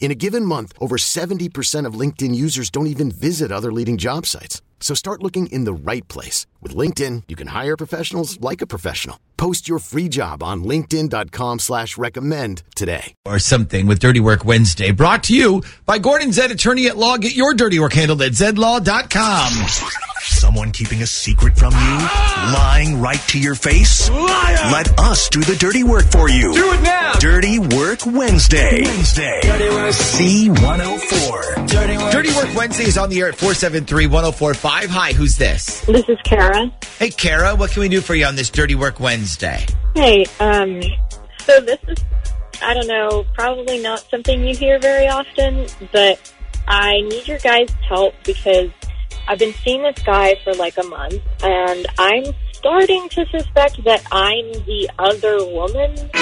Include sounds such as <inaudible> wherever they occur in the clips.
In a given month, over 70% of LinkedIn users don't even visit other leading job sites. So start looking in the right place. With LinkedIn, you can hire professionals like a professional. Post your free job on linkedin.com slash recommend today. or something with Dirty Work Wednesday. Brought to you by Gordon Zed, attorney at law. Get your dirty work handled at zedlaw.com. Someone keeping a secret from you? Lying right to your face? Liar! Let us do the dirty work for you. Do it now. Dirty Work Wednesday. Wednesday. Z104. Dirty Work Wednesday is on the air at 473 1045. Hi, who's this? This is Kara. Hey, Kara, what can we do for you on this Dirty Work Wednesday? Hey, um, so this is, I don't know, probably not something you hear very often, but I need your guys' help because I've been seeing this guy for like a month, and I'm starting to suspect that I'm the other woman. <gasps>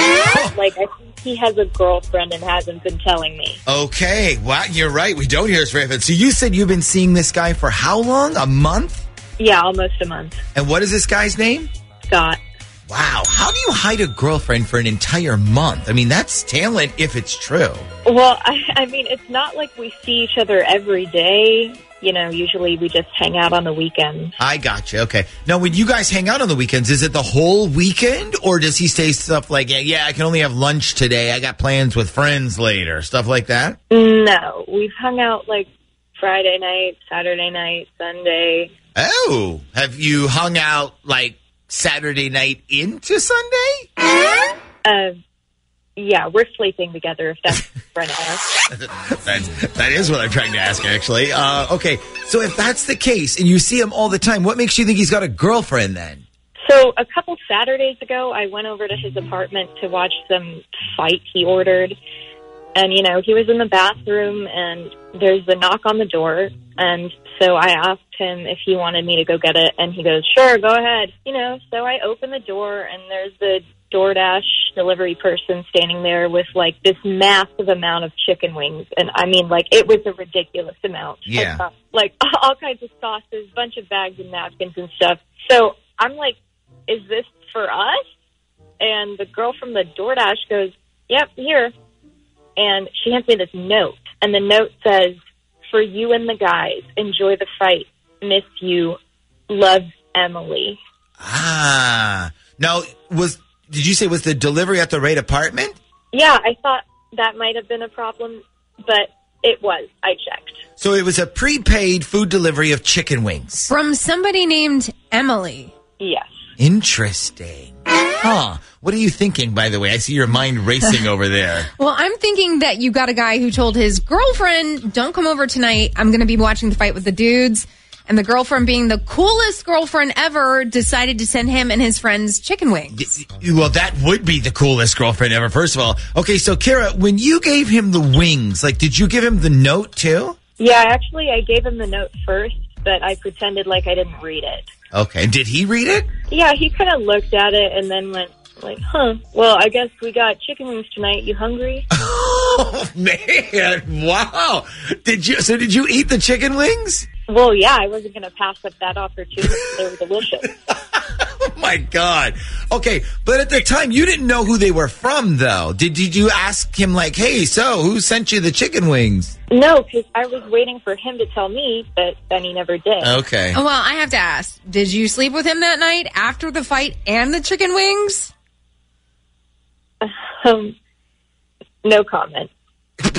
like, I think he has a girlfriend and hasn't been telling me. Okay, wow, you're right. We don't hear this very often. So you said you've been seeing this guy for how long? A month? Yeah, almost a month. And what is this guy's name? Scott. Wow, how do you hide a girlfriend for an entire month? I mean, that's talent if it's true. Well, I, <laughs> I mean, it's not like we see each other every day. You know, usually we just hang out on the weekends. I got you. Okay. Now, when you guys hang out on the weekends, is it the whole weekend, or does he say stuff like, "Yeah, yeah I can only have lunch today. I got plans with friends later," stuff like that? No, we've hung out like Friday night, Saturday night, Sunday. Oh, have you hung out like Saturday night into Sunday? Uh, yeah, we're sleeping together if that's <laughs> what you're asking. That's, that is what I'm trying to ask, actually. Uh, okay, so if that's the case, and you see him all the time, what makes you think he's got a girlfriend then? So a couple Saturdays ago, I went over to his apartment to watch some fight he ordered. And, you know, he was in the bathroom and there's a knock on the door. And so I asked him if he wanted me to go get it. And he goes, sure, go ahead. You know, so I open the door and there's the DoorDash delivery person standing there with like this massive amount of chicken wings. And I mean, like, it was a ridiculous amount. Yeah. Like, like <laughs> all kinds of sauces, bunch of bags and napkins and stuff. So I'm like, is this for us? And the girl from the DoorDash goes, yep, here. And she hands me this note. And the note says, for you and the guys, enjoy the fight. Miss you. Love Emily. Ah, now was did you say was the delivery at the right apartment? Yeah, I thought that might have been a problem, but it was. I checked. So it was a prepaid food delivery of chicken wings. From somebody named Emily. Yes. Interesting. Huh. What are you thinking, by the way? I see your mind racing <laughs> over there. Well, I'm thinking that you got a guy who told his girlfriend, don't come over tonight. I'm going to be watching the fight with the dudes. And the girlfriend, being the coolest girlfriend ever, decided to send him and his friends chicken wings. Well, that would be the coolest girlfriend ever, first of all. Okay, so Kara, when you gave him the wings, like, did you give him the note too? Yeah, actually, I gave him the note first, but I pretended like I didn't read it. Okay, did he read it? Yeah, he kind of looked at it and then went like, "Huh. Well, I guess we got chicken wings tonight. You hungry?" <laughs> Oh man! Wow. Did you? So did you eat the chicken wings? well, yeah, I wasn't going to pass up that opportunity. They were delicious. <laughs> Oh my god. Okay, but at the time you didn't know who they were from, though. Did did you ask him like, "Hey, so who sent you the chicken wings?" No, because I was waiting for him to tell me, but then he never did. Okay. Oh, well, I have to ask, did you sleep with him that night after the fight and the chicken wings? <laughs> Um, no comment.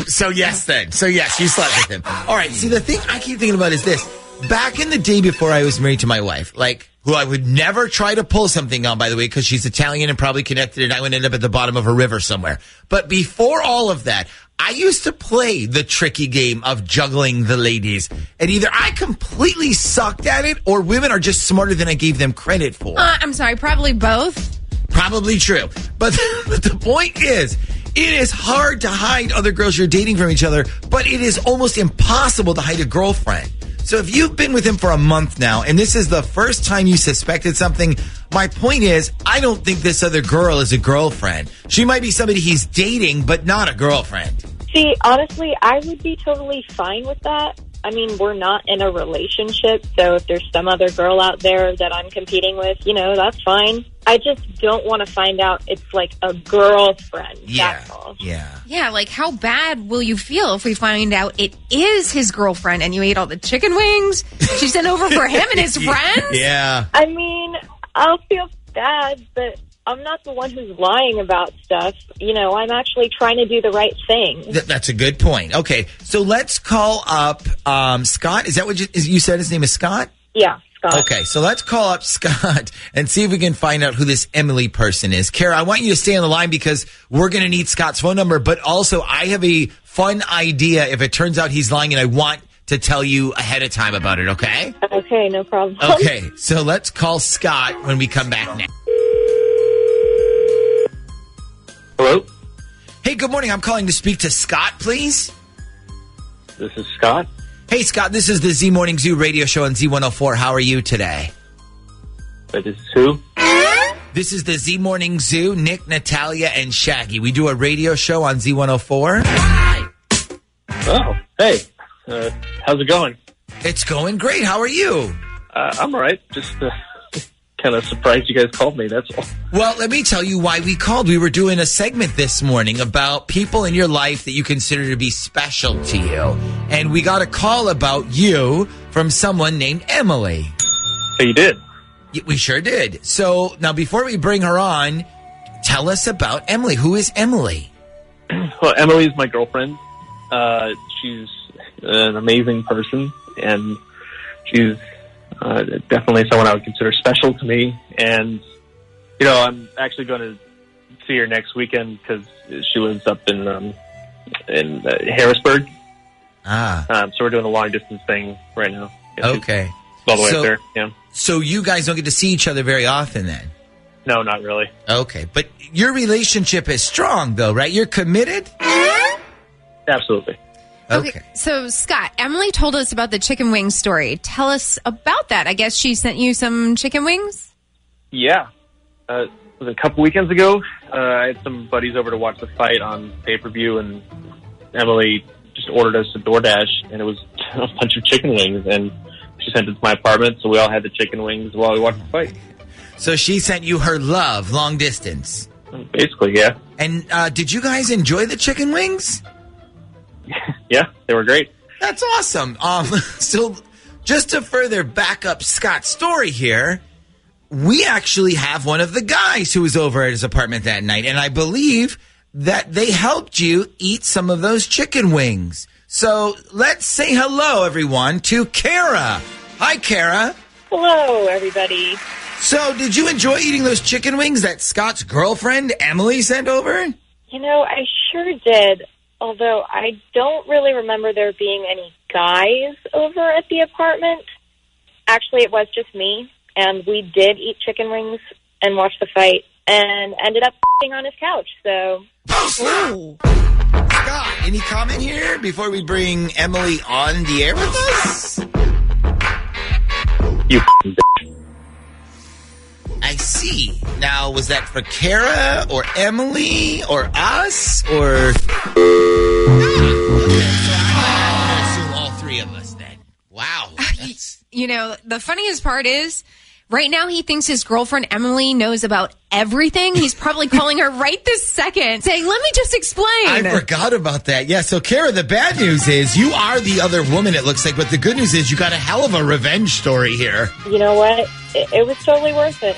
So yes, then. So yes, you slept with him. All right. See, the thing I keep thinking about is this: back in the day before I was married to my wife, like who I would never try to pull something on, by the way, because she's Italian and probably connected, and I would end up at the bottom of a river somewhere. But before all of that, I used to play the tricky game of juggling the ladies, and either I completely sucked at it, or women are just smarter than I gave them credit for. Uh, I'm sorry, probably both. Probably true. But, <laughs> but the point is, it is hard to hide other girls you're dating from each other, but it is almost impossible to hide a girlfriend. So if you've been with him for a month now, and this is the first time you suspected something, my point is, I don't think this other girl is a girlfriend. She might be somebody he's dating, but not a girlfriend. See, honestly, I would be totally fine with that. I mean, we're not in a relationship, so if there's some other girl out there that I'm competing with, you know, that's fine. I just don't want to find out it's like a girlfriend. Yeah. That's all. Yeah. Yeah, like how bad will you feel if we find out it is his girlfriend and you ate all the chicken wings she sent over for him and his <laughs> friends? Yeah. I mean, I'll feel bad, but I'm not the one who's lying about stuff. You know, I'm actually trying to do the right thing. Th- that's a good point. Okay. So let's call up um, Scott. Is that what you, is, you said his name is Scott? Yeah, Scott. Okay, so let's call up <laughs> Scott and see if we can find out who this Emily person is. Kara, I want you to stay on the line because we're going to need Scott's phone number, but also I have a fun idea if it turns out he's lying and I want to tell you ahead of time about it, okay? Okay, no problem. Okay, so let's call Scott when we come back next. Hello, Hey, good morning. I'm calling to speak to Scott, please. this is Scott. Hey, Scott, this is the Z Morning Zoo radio show on Z104. How are you today? This is who? This is the Z Morning Zoo, Nick, Natalia, and Shaggy. We do a radio show on Z104. Hi! Oh, hey. Uh, how's it going? It's going great. How are you? Uh, I'm all right. Just uh, kind of surprised you guys called me. That's all. Well, let me tell you why we called. We were doing a segment this morning about people in your life that you consider to be special to you. And we got a call about you from someone named Emily. So you did. We sure did. So now, before we bring her on, tell us about Emily. Who is Emily? <clears throat> Well, Emily's my girlfriend. Uh, she's an amazing person, and she's uh, definitely someone I would consider special to me. And you know, I'm actually going to see her next weekend because she lives up in um, in uh, Harrisburg. Ah, Um, so we're doing a long distance thing right now. Okay. all the way So- up there. Yeah. So you guys don't get to see each other very often then? No, not really. Okay. But your relationship is strong though, right? You're committed? Absolutely. Okay. So, Scott, Emily told us about the chicken wing story. Tell us about that. I guess she sent you some chicken wings? Yeah. Uh, it was a couple weekends ago. Uh, I had some buddies over to watch the fight on pay per view, and Emily just ordered us a DoorDash, and it was <laughs> a bunch of chicken wings, and she sent it to my apartment, so we all had the chicken wings while we watched the fight. So she sent you her love long distance. Basically, yeah, And uh, did you guys enjoy the chicken wings? Yeah, they were great. That's awesome. Um, <laughs> so just to further back up Scott's story here, we actually have one of the guys who was over at his apartment that night, and I believe that they helped you eat some of those chicken wings. So let's say hello, everyone, to Kara. Hi, Kara. Hello, everybody. So, did you enjoy eating those chicken wings that Scott's girlfriend Emily sent over? You know, I sure did. Although I don't really remember there being any guys over at the apartment. Actually, it was just me, and we did eat chicken wings and watch the fight, and ended up on his couch. So Scott, any comment here before we bring Emily on the air with us? You f***ing bitch. I see. Now, was that for Kara or Emily or us or? Okay, so I'm gonna assume all three of us then. Wow. <laughs> Uh, you know, the funniest part is right now he thinks his girlfriend Emily knows about everything. He's probably <laughs> calling her right this second saying, let me just explain. I forgot about that. Yeah, so Kara, the bad news is you are the other woman, it looks like, but the good news is you got a hell of a revenge story here. you know what? It, it was totally worth it.